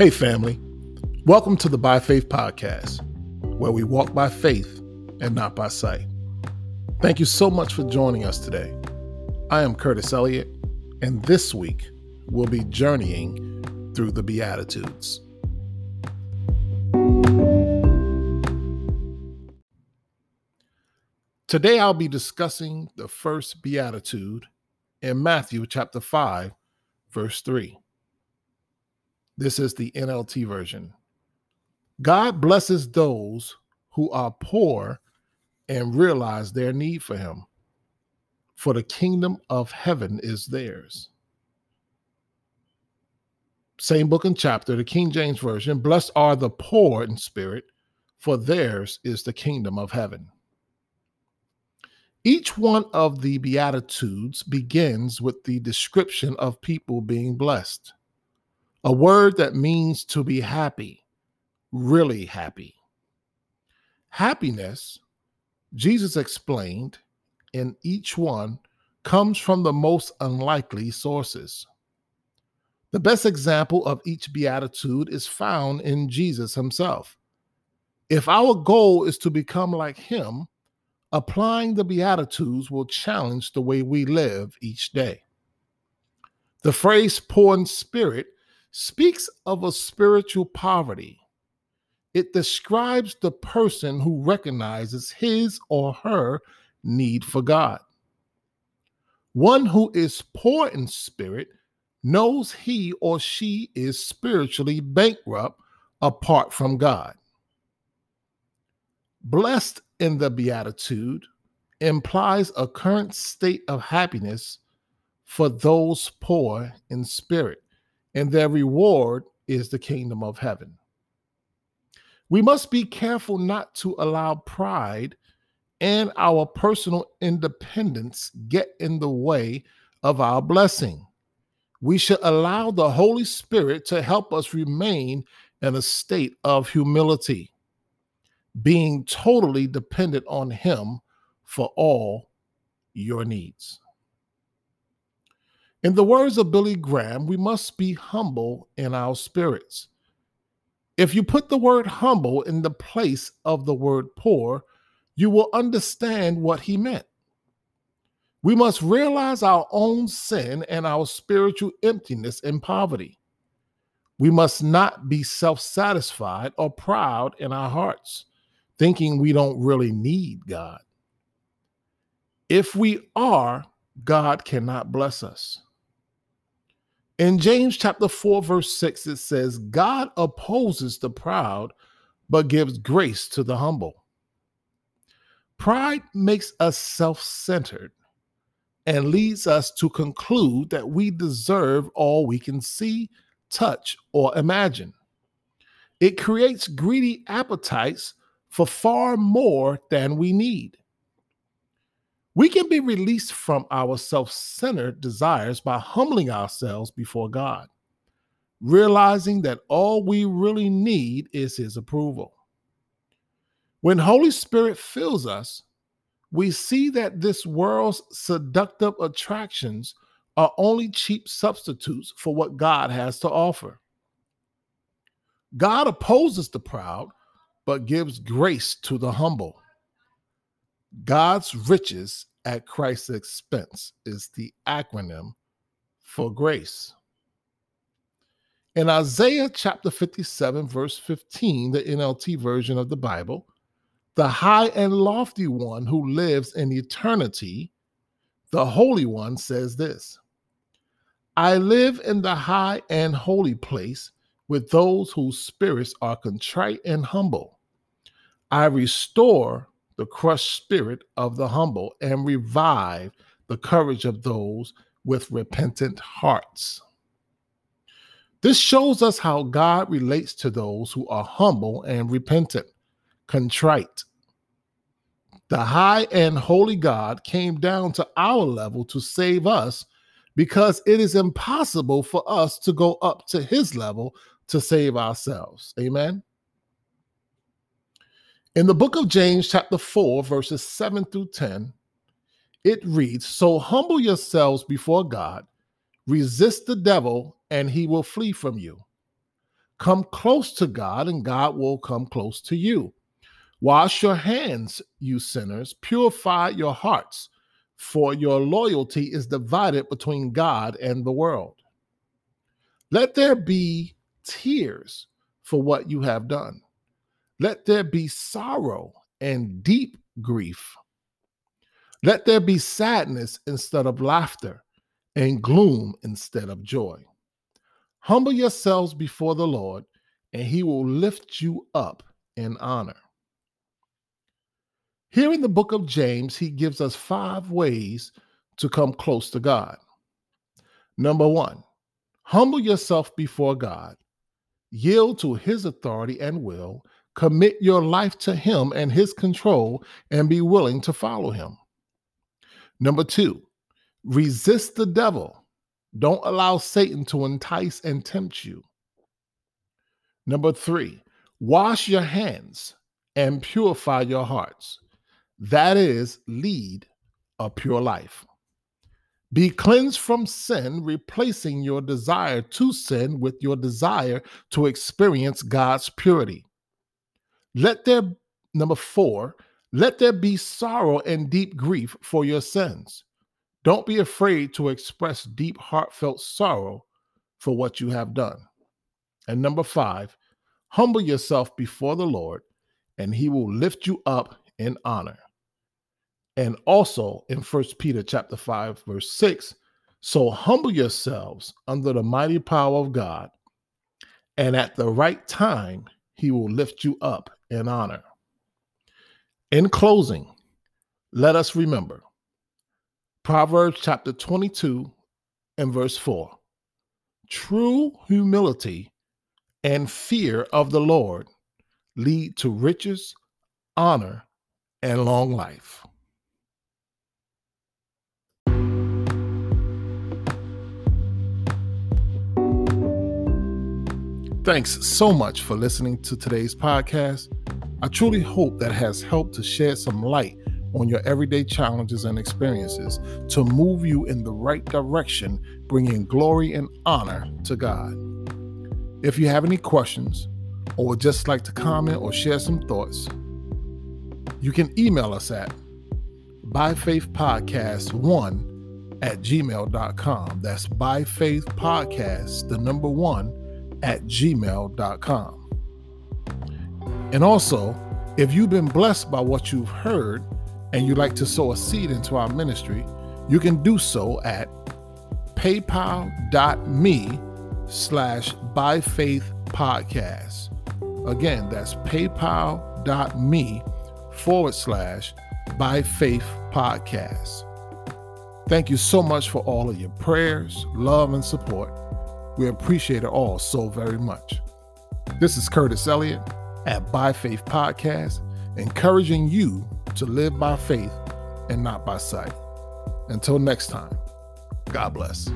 Hey, family. Welcome to the By Faith Podcast, where we walk by faith and not by sight. Thank you so much for joining us today. I am Curtis Elliott, and this week we'll be journeying through the Beatitudes. Today I'll be discussing the first Beatitude in Matthew chapter 5, verse 3. This is the NLT version. God blesses those who are poor and realize their need for Him, for the kingdom of heaven is theirs. Same book and chapter, the King James Version. Blessed are the poor in spirit, for theirs is the kingdom of heaven. Each one of the Beatitudes begins with the description of people being blessed a word that means to be happy, really happy. Happiness, Jesus explained, in each one comes from the most unlikely sources. The best example of each beatitude is found in Jesus himself. If our goal is to become like him, applying the beatitudes will challenge the way we live each day. The phrase poor in spirit speaks of a spiritual poverty. It describes the person who recognizes his or her need for God. One who is poor in spirit knows he or she is spiritually bankrupt apart from God. Blessed in the Beatitude implies a current state of happiness for those poor in spirit and their reward is the kingdom of heaven. We must be careful not to allow pride and our personal independence get in the way of our blessing. We should allow the Holy Spirit to help us remain in a state of humility, being totally dependent on Him for all your needs. In the words of Billy Graham, we must be humble in our spirits. If you put the word humble in the place of the word poor, you will understand what he meant. We must realize our own sin and our spiritual emptiness and poverty. We must not be self satisfied or proud in our hearts, thinking we don't really need God. If we are, God cannot bless us. In James chapter 4, verse 6, it says, God opposes the proud, but gives grace to the humble. Pride makes us self centered and leads us to conclude that we deserve all we can see, touch, or imagine. It creates greedy appetites for far more than we need. We can be released from our self centered desires by humbling ourselves before God, realizing that all we really need is His approval. When Holy Spirit fills us, we see that this world's seductive attractions are only cheap substitutes for what God has to offer. God opposes the proud, but gives grace to the humble. God's riches at Christ's expense is the acronym for grace. In Isaiah chapter 57, verse 15, the NLT version of the Bible, the high and lofty one who lives in eternity, the Holy One says this I live in the high and holy place with those whose spirits are contrite and humble. I restore the crushed spirit of the humble and revive the courage of those with repentant hearts. This shows us how God relates to those who are humble and repentant, contrite. The high and holy God came down to our level to save us because it is impossible for us to go up to his level to save ourselves. Amen. In the book of James, chapter 4, verses 7 through 10, it reads So humble yourselves before God, resist the devil, and he will flee from you. Come close to God, and God will come close to you. Wash your hands, you sinners. Purify your hearts, for your loyalty is divided between God and the world. Let there be tears for what you have done. Let there be sorrow and deep grief. Let there be sadness instead of laughter and gloom instead of joy. Humble yourselves before the Lord, and he will lift you up in honor. Here in the book of James, he gives us five ways to come close to God. Number one, humble yourself before God, yield to his authority and will, commit your life to him and his control, and be willing to follow him. Number two, resist the devil don't allow Satan to entice and tempt you. Number three, wash your hands and purify your hearts. That is, lead a pure life. Be cleansed from sin, replacing your desire to sin with your desire to experience God's purity. Let there, number four, let there be sorrow and deep grief for your sins. Don't be afraid to express deep, heartfelt sorrow for what you have done. And number five, humble yourself before the Lord, and he will lift you up in honor. And also in First Peter chapter 5, verse 6, so humble yourselves under the mighty power of God, and at the right time, he will lift you up in honor. In closing, let us remember Proverbs chapter 22 and verse 4. True humility and fear of the Lord lead to riches, honor, and long life. Thanks so much for listening to today's podcast. I truly hope that has helped to shed some light on your everyday challenges and experiences to move you in the right direction, bringing glory and honor to God. If you have any questions or would just like to comment or share some thoughts, you can email us at byfaithpodcast1 at gmail.com. That's byfaithpodcast, the number one, at gmail.com. And also, if you've been blessed by what you've heard, and you'd like to sow a seed into our ministry, you can do so at paypal.me slash by faith podcast. Again, that's paypal.me forward slash by faith podcast. Thank you so much for all of your prayers, love, and support. We appreciate it all so very much. This is Curtis Elliott at By Faith Podcast, encouraging you to live by faith and not by sight. Until next time, God bless.